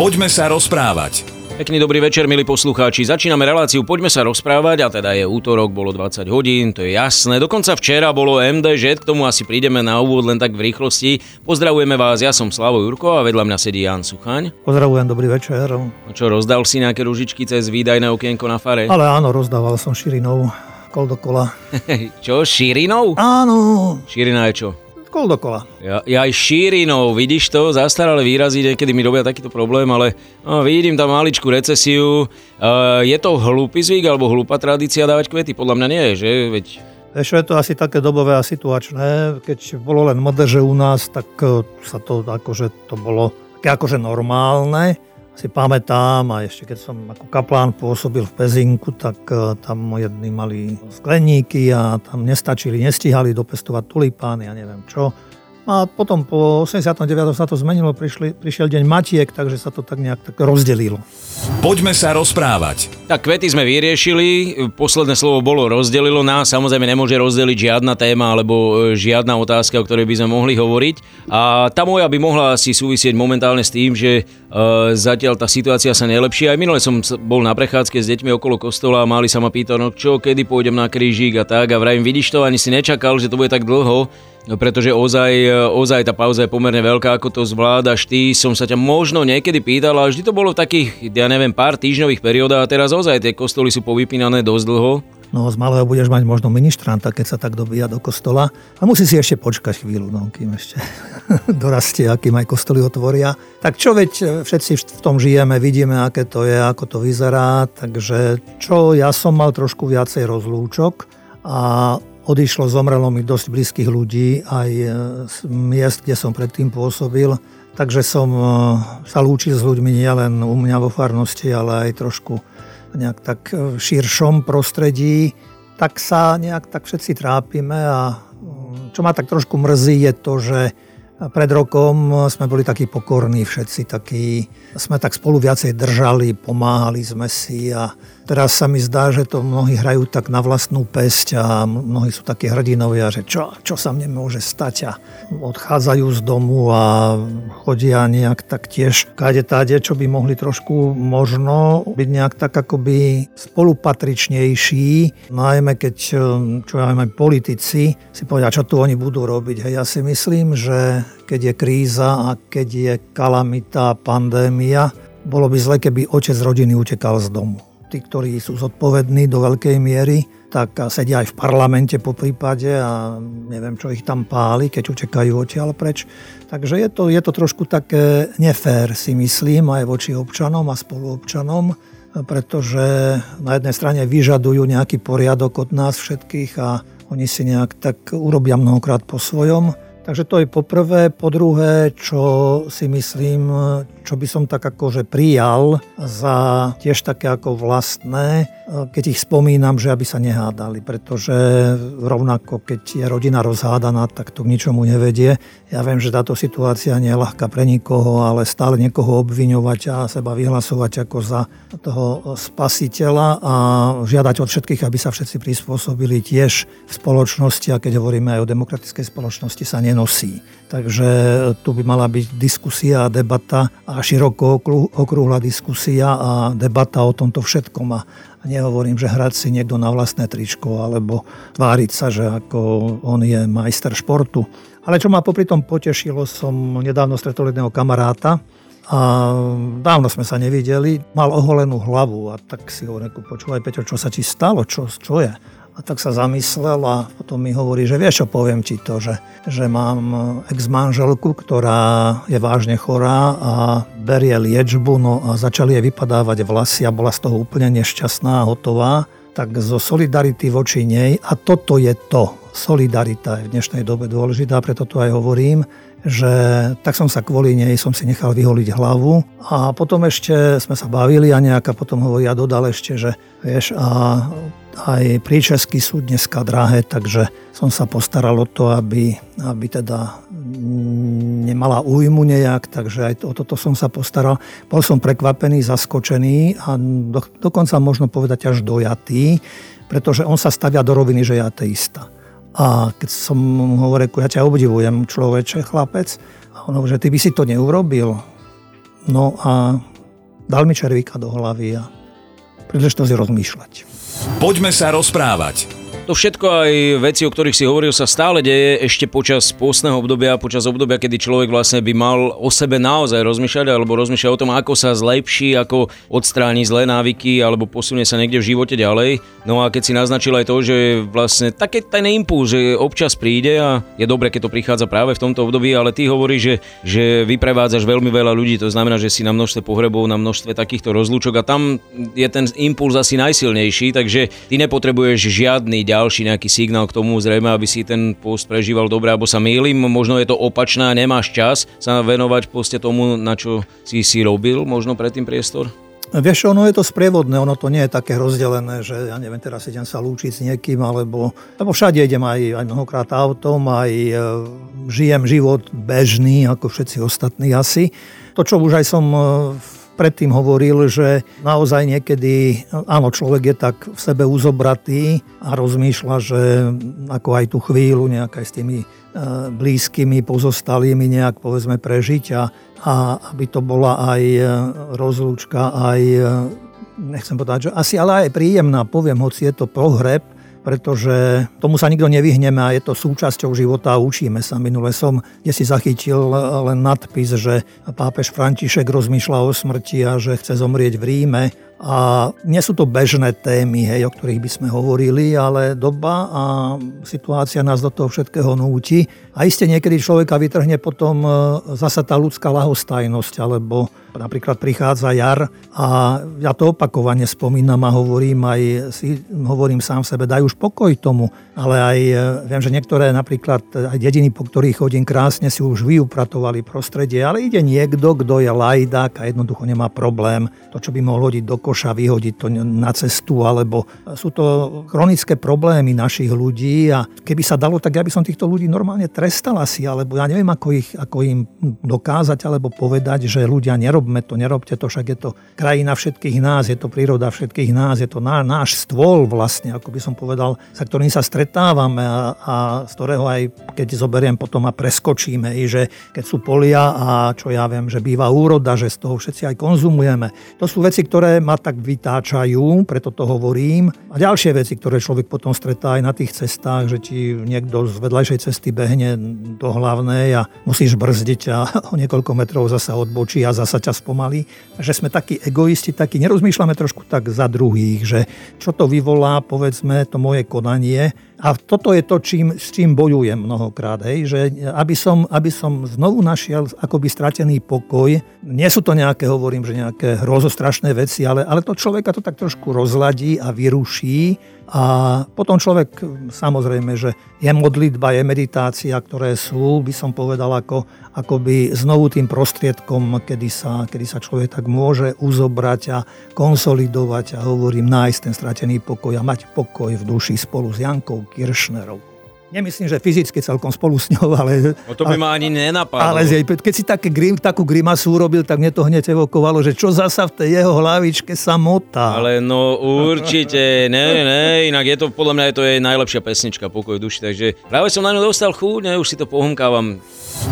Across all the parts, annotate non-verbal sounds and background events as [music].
Poďme sa rozprávať. Pekný dobrý večer, milí poslucháči. Začíname reláciu Poďme sa rozprávať a teda je útorok, bolo 20 hodín, to je jasné. Dokonca včera bolo MDŽ, k tomu asi prídeme na úvod len tak v rýchlosti. Pozdravujeme vás, ja som Slavo Jurko a vedľa mňa sedí Jan Suchaň. Pozdravujem, dobrý večer. No čo, rozdal si nejaké ružičky cez výdajné okienko na fare? Ale áno, rozdával som širinou kol dokola. [laughs] čo, širinou? Áno. Širina je čo? Kol dokola. Ja, ja aj šírinou, vidíš to, zastaralé výrazy, niekedy mi robia takýto problém, ale no, vidím tam maličku recesiu. Uh, je to hlúpy zvyk alebo hlúpa tradícia dávať kvety? Podľa mňa nie, že? Veď... Ešte je to asi také dobové a situačné. Keď bolo len MDŽ u nás, tak e, sa to akože to bolo akože normálne si pamätám a ešte keď som ako kaplán pôsobil v Pezinku, tak e, tam jedni mali skleníky a tam nestačili, nestihali dopestovať tulipány a neviem čo. A potom po 89. sa to zmenilo, prišli, prišiel deň Matiek, takže sa to tak nejak tak rozdelilo. Poďme sa rozprávať. Tak kvety sme vyriešili, posledné slovo bolo rozdelilo nás, samozrejme nemôže rozdeliť žiadna téma alebo e, žiadna otázka, o ktorej by sme mohli hovoriť. A tá moja by mohla asi súvisieť momentálne s tým, že uh, zatiaľ tá situácia sa nelepší. Aj minule som bol na prechádzke s deťmi okolo kostola a mali sa ma pýtať, no čo, kedy pôjdem na krížik a tak. A vrajím, vidíš to, ani si nečakal, že to bude tak dlho pretože ozaj, ozaj tá pauza je pomerne veľká, ako to zvládaš ty. Som sa ťa možno niekedy pýtal, ale vždy to bolo v takých, ja neviem, pár týždňových periódach a teraz ozaj tie kostoly sú povypínané dosť dlho. No z malého budeš mať možno ministranta, keď sa tak dobíja do kostola. A musí si ešte počkať chvíľu, no, kým ešte [laughs] dorastie, akým aj kostoly otvoria. Tak čo veď, všetci v tom žijeme, vidíme, aké to je, ako to vyzerá. Takže čo, ja som mal trošku viacej rozlúčok a odišlo, zomrelo mi dosť blízkych ľudí, aj e, z miest, kde som predtým pôsobil. Takže som e, sa lúčil s ľuďmi nielen u mňa vo farnosti, ale aj trošku nejak tak v širšom prostredí. Tak sa nejak tak všetci trápime a mm, čo ma tak trošku mrzí je to, že pred rokom sme boli takí pokorní všetci, takí, sme tak spolu viacej držali, pomáhali sme si a Teraz sa mi zdá, že to mnohí hrajú tak na vlastnú pesť a mnohí sú takí hrdinovia, že čo, čo sa mne môže stať a odchádzajú z domu a chodia nejak tak tiež kade táde, čo by mohli trošku možno byť nejak tak akoby spolupatričnejší, najmä keď, čo ja viem, aj politici si povedia, čo tu oni budú robiť. Hej, ja si myslím, že keď je kríza a keď je kalamita, pandémia, bolo by zle, keby otec rodiny utekal z domu tí, ktorí sú zodpovední do veľkej miery, tak sedia aj v parlamente po prípade a neviem, čo ich tam páli, keď utekajú odtiaľ preč. Takže je to, je to trošku také nefér, si myslím, aj voči občanom a spoluobčanom, pretože na jednej strane vyžadujú nejaký poriadok od nás všetkých a oni si nejak tak urobia mnohokrát po svojom Takže to je poprvé. Po druhé, čo si myslím, čo by som tak akože prijal za tiež také ako vlastné, keď ich spomínam, že aby sa nehádali, pretože rovnako keď je rodina rozhádaná, tak to k ničomu nevedie. Ja viem, že táto situácia nie je ľahká pre nikoho, ale stále niekoho obviňovať a seba vyhlasovať ako za toho spasiteľa a žiadať od všetkých, aby sa všetci prispôsobili tiež v spoločnosti a keď hovoríme aj o demokratickej spoločnosti sa nenosí. Takže tu by mala byť diskusia a debata a široko okrúhla diskusia a debata o tomto všetkom. A nehovorím, že hrať si niekto na vlastné tričko alebo tváriť sa, že ako on je majster športu. Ale čo ma popri tom potešilo, som nedávno stretol jedného kamaráta, a dávno sme sa nevideli, mal oholenú hlavu a tak si hovorím, počúvaj Peťo, čo sa ti stalo, čo, čo je? A tak sa zamyslel a potom mi hovorí, že vieš čo, poviem ti to, že, že mám ex-manželku, ktorá je vážne chorá a berie liečbu, no a začali jej vypadávať vlasy a bola z toho úplne nešťastná a hotová. Tak zo solidarity voči nej, a toto je to, solidarita je v dnešnej dobe dôležitá, preto to aj hovorím, že tak som sa kvôli nej som si nechal vyholiť hlavu a potom ešte sme sa bavili a nejaká potom hovorí a dodal ešte, že vieš a aj príčesky sú dneska drahé, takže som sa postaral o to, aby, aby teda nemala újmu nejak, takže aj o toto som sa postaral. Bol som prekvapený, zaskočený a do, dokonca možno povedať až dojatý, pretože on sa stavia do roviny, že je ateista. A keď som mu hovoril, ja ťa obdivujem, človeče, chlapec, a on hovorí, že ty by si to neurobil. No a dal mi červíka do hlavy a príležitosť rozmýšľať. Poďme sa rozprávať. To všetko aj veci, o ktorých si hovoril, sa stále deje ešte počas pôstneho obdobia, počas obdobia, kedy človek vlastne by mal o sebe naozaj rozmýšľať alebo rozmýšľať o tom, ako sa zlepší, ako odstráni zlé návyky alebo posunie sa niekde v živote ďalej. No a keď si naznačil aj to, že vlastne taký ten impuls, že občas príde a je dobre, keď to prichádza práve v tomto období, ale ty hovoríš, že, že vyprevádzaš veľmi veľa ľudí, to znamená, že si na množstve pohrebov, na množstve takýchto rozlúčok a tam je ten impuls asi najsilnejší, takže ty nepotrebuješ žiadny ďalší ďalší nejaký signál k tomu, zrejme, aby si ten post prežíval dobre, alebo sa mýlim, možno je to opačné a nemáš čas sa venovať poste tomu, na čo si si robil možno predtým priestor? Vieš, ono je to sprievodné, ono to nie je také rozdelené, že ja neviem, teraz idem sa lúčiť s niekým, alebo, alebo všade idem aj, aj mnohokrát autom, aj e, žijem život bežný, ako všetci ostatní asi. To, čo už aj som e, predtým hovoril, že naozaj niekedy, áno, človek je tak v sebe uzobratý a rozmýšľa, že ako aj tú chvíľu nejak aj s tými e, blízkymi pozostalými nejak povedzme prežiť a, a aby to bola aj e, rozlúčka, aj e, nechcem povedať, že asi ale aj príjemná, poviem, hoci je to pohreb, pretože tomu sa nikto nevyhneme a je to súčasťou života a učíme sa. Minule som, kde si zachytil len nadpis, že pápež František rozmýšľa o smrti a že chce zomrieť v Ríme a nie sú to bežné témy, hej, o ktorých by sme hovorili, ale doba a situácia nás do toho všetkého núti. A iste niekedy človeka vytrhne potom e, zasa tá ľudská lahostajnosť, alebo napríklad prichádza jar. A ja to opakovane spomínam a hovorím aj si, hovorím sám sebe, daj už pokoj tomu, ale aj e, viem, že niektoré napríklad aj dediny, po ktorých chodím krásne, si už vyupratovali prostredie, ale ide niekto, kto je lajdák a jednoducho nemá problém. To, čo by mohol hodiť do koša, vyhodiť to na cestu, alebo sú to chronické problémy našich ľudí a keby sa dalo, tak ja by som týchto ľudí normálne trestal asi, alebo ja neviem, ako, ich, ako im dokázať alebo povedať, že ľudia nerobme to, nerobte to, však je to krajina všetkých nás, je to príroda všetkých nás, je to ná, náš stôl vlastne, ako by som povedal, sa ktorým sa stretávame a, a z ktorého aj keď zoberiem potom a preskočíme, že keď sú polia a čo ja viem, že býva úroda, že z toho všetci aj konzumujeme. To sú veci, ktoré ma tak vytáčajú, preto to hovorím. A ďalšie veci, ktoré človek potom stretá aj na tých cestách, že ti niekto z vedľajšej cesty behne do hlavnej a musíš brzdiť a [laughs] o niekoľko metrov zasa odbočí a zasa ťa spomalí. Že sme takí egoisti, takí nerozmýšľame trošku tak za druhých, že čo to vyvolá, povedzme, to moje konanie a toto je to, čím, s čím bojujem mnohokrát. Hej, že aby som, aby som znovu našiel akoby stratený pokoj. Nie sú to nejaké, hovorím, že nejaké hrozostrašné veci, ale, ale to človeka to tak trošku rozladí a vyruší a potom človek, samozrejme, že je modlitba, je meditácia, ktoré sú, by som povedal, ako, akoby znovu tým prostriedkom, kedy sa, kedy sa človek tak môže uzobrať a konsolidovať a hovorím, nájsť ten stratený pokoj a mať pokoj v duši spolu s Jankou Kiršnerovou. Nemyslím, že fyzicky celkom spolu s ňou, ale... O to by ma ani nenapadlo. Ale keď si také grim, takú grimasu urobil, tak mne to hneď evokovalo, že čo zasa v tej jeho hlavičke sa motá. Ale no určite, ne, ne, ne, inak je to, podľa mňa je to jej najlepšia pesnička Pokoj duši, takže práve som na ňu dostal chuť, ne, už si to pohumkávam.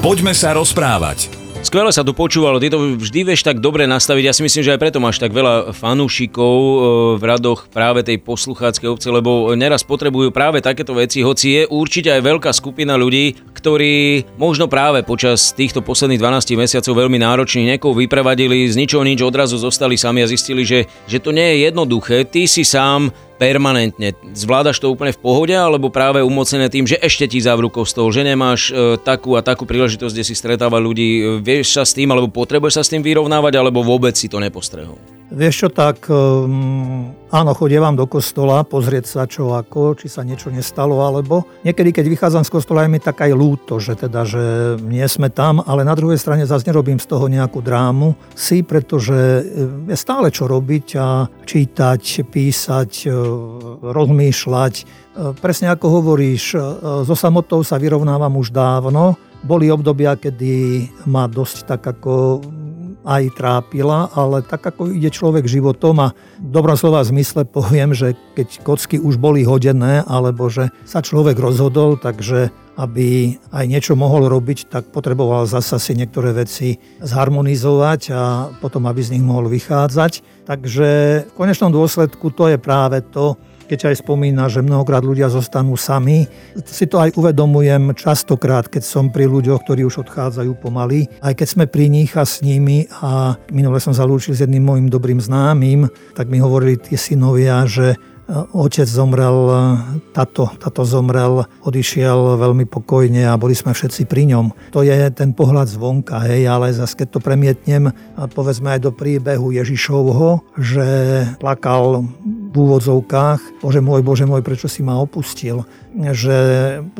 Poďme sa rozprávať. Skvele sa tu počúvalo, ty to vždy vieš tak dobre nastaviť. Ja si myslím, že aj preto máš tak veľa fanúšikov e, v radoch práve tej poslucháckej obce, lebo neraz potrebujú práve takéto veci, hoci je určite aj veľká skupina ľudí, ktorí možno práve počas týchto posledných 12 mesiacov veľmi náročne niekoho vyprevadili, z ničoho nič odrazu zostali sami a zistili, že, že to nie je jednoduché. Ty si sám permanentne. Zvládaš to úplne v pohode, alebo práve umocnené tým, že ešte ti zavrú kostol, že nemáš e, takú a takú príležitosť, kde si stretáva ľudí. E, vieš sa s tým, alebo potrebuješ sa s tým vyrovnávať, alebo vôbec si to nepostrehol? Vieš čo, tak um, áno, chodievam do kostola pozrieť sa čo ako, či sa niečo nestalo, alebo niekedy, keď vychádzam z kostola, je mi tak aj ľúto, že teda, že nie sme tam, ale na druhej strane zase nerobím z toho nejakú drámu si, pretože je stále čo robiť a čítať, písať, rozmýšľať. Presne ako hovoríš, so samotou sa vyrovnávam už dávno. Boli obdobia, kedy ma dosť tak ako aj trápila, ale tak ako ide človek životom a v dobrom slova zmysle poviem, že keď kocky už boli hodené, alebo že sa človek rozhodol, takže aby aj niečo mohol robiť, tak potreboval zasa si niektoré veci zharmonizovať a potom, aby z nich mohol vychádzať. Takže v konečnom dôsledku to je práve to, keď aj spomína, že mnohokrát ľudia zostanú sami. Si to aj uvedomujem častokrát, keď som pri ľuďoch, ktorí už odchádzajú pomaly. Aj keď sme pri nich a s nimi a minule som zalúčil s jedným môjim dobrým známym, tak mi hovorili tie synovia, že otec zomrel, tato, tato zomrel, odišiel veľmi pokojne a boli sme všetci pri ňom. To je ten pohľad zvonka, hej, ale zase keď to premietnem, povedzme aj do príbehu Ježišovho, že plakal v úvodzovkách, Bože môj, Bože môj, prečo si ma opustil? Že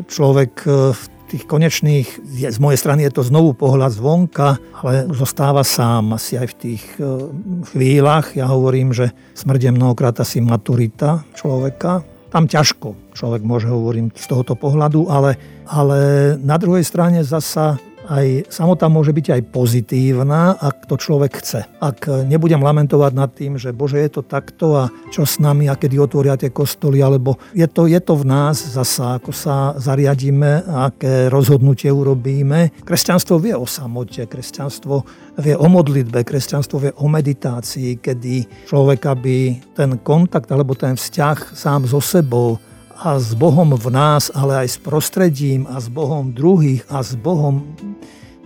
človek v tých konečných, z mojej strany je to znovu pohľad zvonka, ale zostáva sám asi aj v tých e, chvíľach. Ja hovorím, že smrť je mnohokrát asi maturita človeka. Tam ťažko človek môže hovorím z tohoto pohľadu, ale, ale na druhej strane zasa aj samota môže byť aj pozitívna, ak to človek chce. Ak nebudem lamentovať nad tým, že Bože, je to takto a čo s nami a kedy otvoria tie kostoly, alebo je to, je to v nás zasa, ako sa zariadíme, aké rozhodnutie urobíme. Kresťanstvo vie o samote, kresťanstvo vie o modlitbe, kresťanstvo vie o meditácii, kedy človek, aby ten kontakt alebo ten vzťah sám so sebou a s Bohom v nás, ale aj s prostredím a s Bohom druhých a s Bohom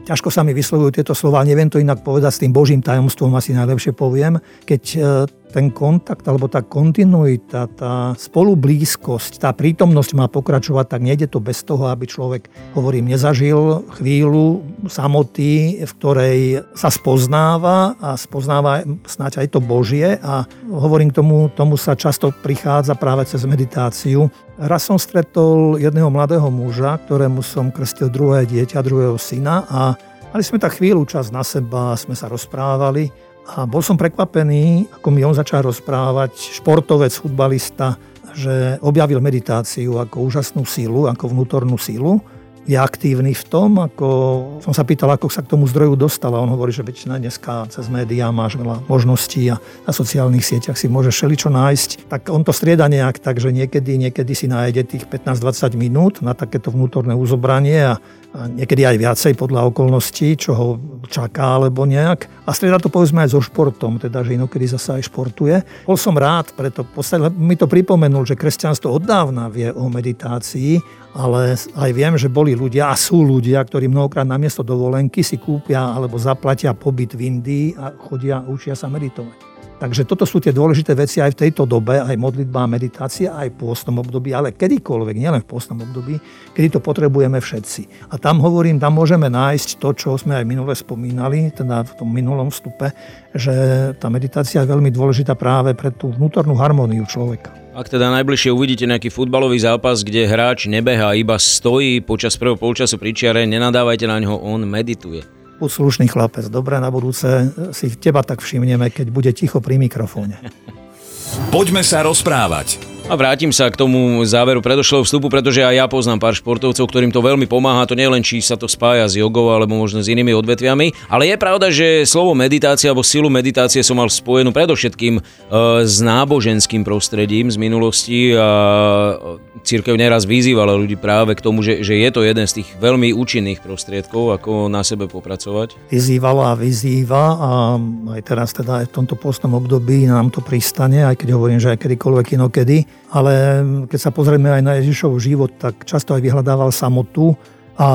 ťažko sa mi vyslovujú tieto slova, neviem to inak povedať s tým Božím tajomstvom, asi najlepšie poviem, keď e, ten kontakt alebo tá kontinuita, tá spolublízkosť, tá prítomnosť má pokračovať, tak nejde to bez toho, aby človek, hovorím, nezažil chvíľu samoty, v ktorej sa spoznáva a spoznáva snáď aj to Božie a hovorím tomu, tomu sa často prichádza práve cez meditáciu. Raz som stretol jedného mladého muža, ktorému som krstil druhé dieťa, druhého syna a mali sme tak chvíľu čas na seba, sme sa rozprávali a bol som prekvapený, ako mi on začal rozprávať, športovec, futbalista, že objavil meditáciu ako úžasnú sílu, ako vnútornú sílu je aktívny v tom, ako som sa pýtal, ako sa k tomu zdroju dostal a on hovorí, že väčšina dneska cez médiá máš veľa možností a na sociálnych sieťach si môžeš všeličo nájsť. Tak on to strieda nejak tak, že niekedy, niekedy si nájde tých 15-20 minút na takéto vnútorné uzobranie a a niekedy aj viacej podľa okolností, čo ho čaká alebo nejak. A strieda to povedzme aj so športom, teda že inokedy zase aj športuje. Bol som rád, preto podstate, mi to pripomenul, že kresťanstvo od dávna vie o meditácii, ale aj viem, že boli ľudia a sú ľudia, ktorí mnohokrát namiesto dovolenky si kúpia alebo zaplatia pobyt v Indii a chodia a učia sa meditovať. Takže toto sú tie dôležité veci aj v tejto dobe, aj modlitba meditácia, aj v pôstnom období, ale kedykoľvek, nielen v pôstnom období, kedy to potrebujeme všetci. A tam hovorím, tam môžeme nájsť to, čo sme aj minule spomínali, teda v tom minulom vstupe, že tá meditácia je veľmi dôležitá práve pre tú vnútornú harmóniu človeka. Ak teda najbližšie uvidíte nejaký futbalový zápas, kde hráč nebeha, iba stojí počas prvého polčasu pri čiare, nenadávajte na ňo, on medituje. Buď slušný chlapec, dobre, na budúce si teba tak všimneme, keď bude ticho pri mikrofóne. Poďme sa rozprávať. A vrátim sa k tomu záveru predošlého vstupu, pretože aj ja poznám pár športovcov, ktorým to veľmi pomáha. To nie len či sa to spája s jogou alebo možno s inými odvetviami, ale je pravda, že slovo meditácia alebo silu meditácie som mal spojenú predovšetkým e, s náboženským prostredím z minulosti a církev neraz vyzývala ľudí práve k tomu, že, že je to jeden z tých veľmi účinných prostriedkov, ako na sebe popracovať. Vyzývala a vyzýva a aj teraz teda aj v tomto postnom období nám to pristane, aj keď hovorím, že aj kedykoľvek inokedy ale keď sa pozrieme aj na Ježišov život, tak často aj vyhľadával samotu a,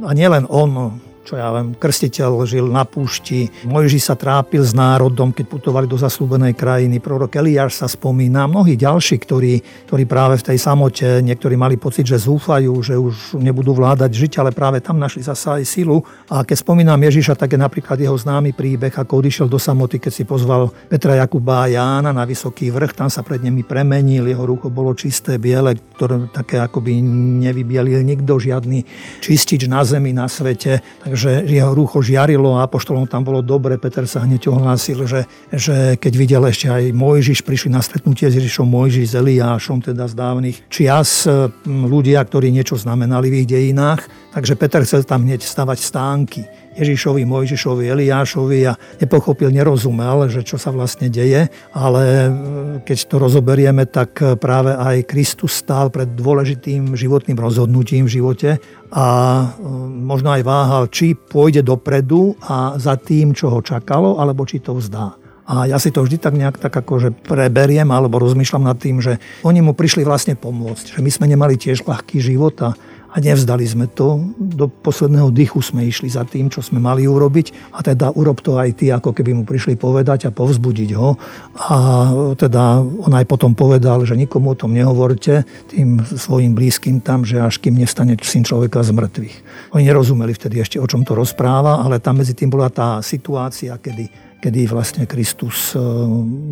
a nielen on, čo ja viem, krstiteľ žil na púšti, Mojži sa trápil s národom, keď putovali do zaslúbenej krajiny, prorok Eliáš sa spomína, mnohí ďalší, ktorí, ktorí práve v tej samote, niektorí mali pocit, že zúfajú, že už nebudú vládať žiť, ale práve tam našli zasa aj silu. A keď spomínam Ježiša, tak je napríklad jeho známy príbeh, ako odišiel do samoty, keď si pozval Petra Jakuba a Jána na vysoký vrch, tam sa pred nimi premenil, jeho rucho bolo čisté, biele, ktoré také akoby nevybielil nikto, žiadny čistič na zemi, na svete. Tak že jeho rucho žiarilo a apoštolom tam bolo dobre. Peter sa hneď ohlásil, že, že keď videl ešte aj Mojžiš, prišli na stretnutie s Ježišom Mojžiš s Eliášom, teda z dávnych čias, ľudia, ktorí niečo znamenali v ich dejinách, takže Peter chcel tam hneď stavať stánky Ježišovi, Mojžišovi, Eliášovi a nepochopil, nerozumel, že čo sa vlastne deje, ale e, keď to rozoberieme, tak práve aj Kristus stál pred dôležitým životným rozhodnutím v živote a e, možno aj váhal, či pôjde dopredu a za tým, čo ho čakalo, alebo či to vzdá. A ja si to vždy tak nejak tak akože preberiem alebo rozmýšľam nad tým, že oni mu prišli vlastne pomôcť. Že my sme nemali tiež ľahký život a, a nevzdali sme to. Do posledného dychu sme išli za tým, čo sme mali urobiť a teda urob to aj ty, ako keby mu prišli povedať a povzbudiť ho. A teda on aj potom povedal, že nikomu o tom nehovorte tým svojim blízkym tam, že až kým nestane syn človeka z mŕtvych. Oni nerozumeli vtedy ešte, o čom to rozpráva, ale tam medzi tým bola tá situácia, kedy kedy vlastne Kristus e,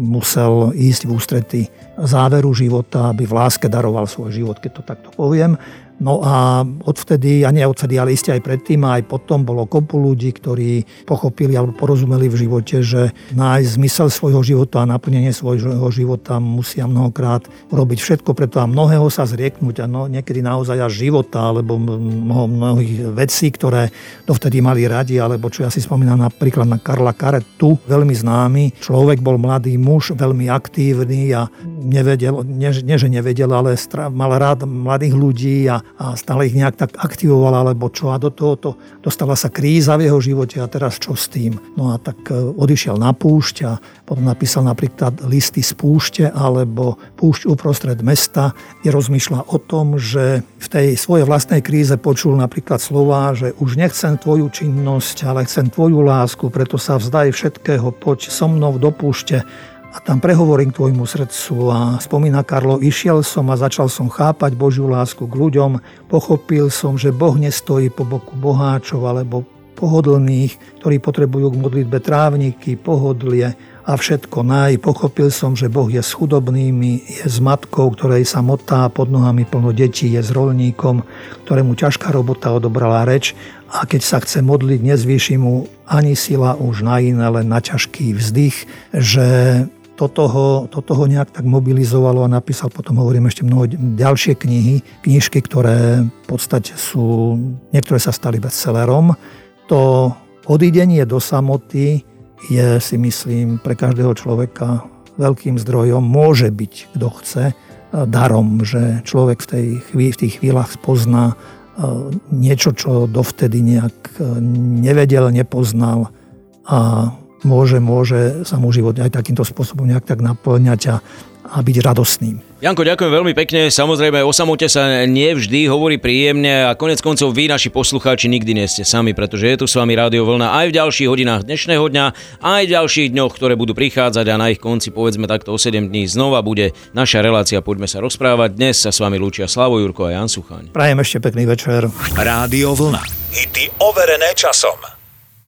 musel ísť v ústrety záveru života, aby v láske daroval svoj život, keď to takto poviem. No a odvtedy, a nie odvtedy, ale iste aj predtým, a aj potom bolo kopu ľudí, ktorí pochopili alebo porozumeli v živote, že nájsť zmysel svojho života a naplnenie svojho života musia mnohokrát urobiť všetko preto a mnohého sa zrieknúť a no, niekedy naozaj až života alebo mnoho, mnohých vecí, ktoré dovtedy mali radi, alebo čo ja si spomínam napríklad na Karla Karetu, veľmi známy. Človek bol mladý muž, veľmi aktívny a nevedel, nie, nie že nevedel, ale mal rád mladých ľudí a a stále ich nejak tak aktivovala, alebo čo. A do toho to dostala sa kríza v jeho živote a teraz čo s tým? No a tak e, odišiel na púšť a potom napísal napríklad listy z púšte alebo púšť uprostred mesta, kde rozmýšľa o tom, že v tej svojej vlastnej kríze počul napríklad slova, že už nechcem tvoju činnosť, ale chcem tvoju lásku, preto sa vzdaj všetkého, poď so mnou do púšte a tam prehovorím k tvojmu srdcu a spomína Karlo, išiel som a začal som chápať Božiu lásku k ľuďom, pochopil som, že Boh nestojí po boku boháčov alebo pohodlných, ktorí potrebujú k modlitbe trávniky, pohodlie a všetko naj. Pochopil som, že Boh je s chudobnými, je s matkou, ktorej sa motá pod nohami plno detí, je s rolníkom, ktorému ťažká robota odobrala reč a keď sa chce modliť, nezvýši mu ani sila už na iné, len na ťažký vzdych, že toto ho, toto ho nejak tak mobilizovalo a napísal potom, hovorím, ešte mnoho ďalšie knihy, knižky, ktoré v podstate sú, niektoré sa stali bestsellerom. To odídenie do samoty je, si myslím, pre každého človeka veľkým zdrojom, môže byť, kto chce, darom, že človek v, tej chvíli, v tých chvíľach spozná e, niečo, čo dovtedy nejak e, nevedel, nepoznal a môže, môže sa mu život aj takýmto spôsobom nejak tak naplňať a, a byť radostným. Janko, ďakujem veľmi pekne. Samozrejme, o samote sa nevždy hovorí príjemne a konec koncov vy, naši poslucháči, nikdy nie ste sami, pretože je tu s vami Rádio Vlna aj v ďalších hodinách dnešného dňa, aj v ďalších dňoch, ktoré budú prichádzať a na ich konci, povedzme takto o 7 dní, znova bude naša relácia Poďme sa rozprávať. Dnes sa s vami lúčia Slavo Jurko a Jan Suchaň. Prajem ešte pekný večer. Rádio Vlna. Hity overené časom.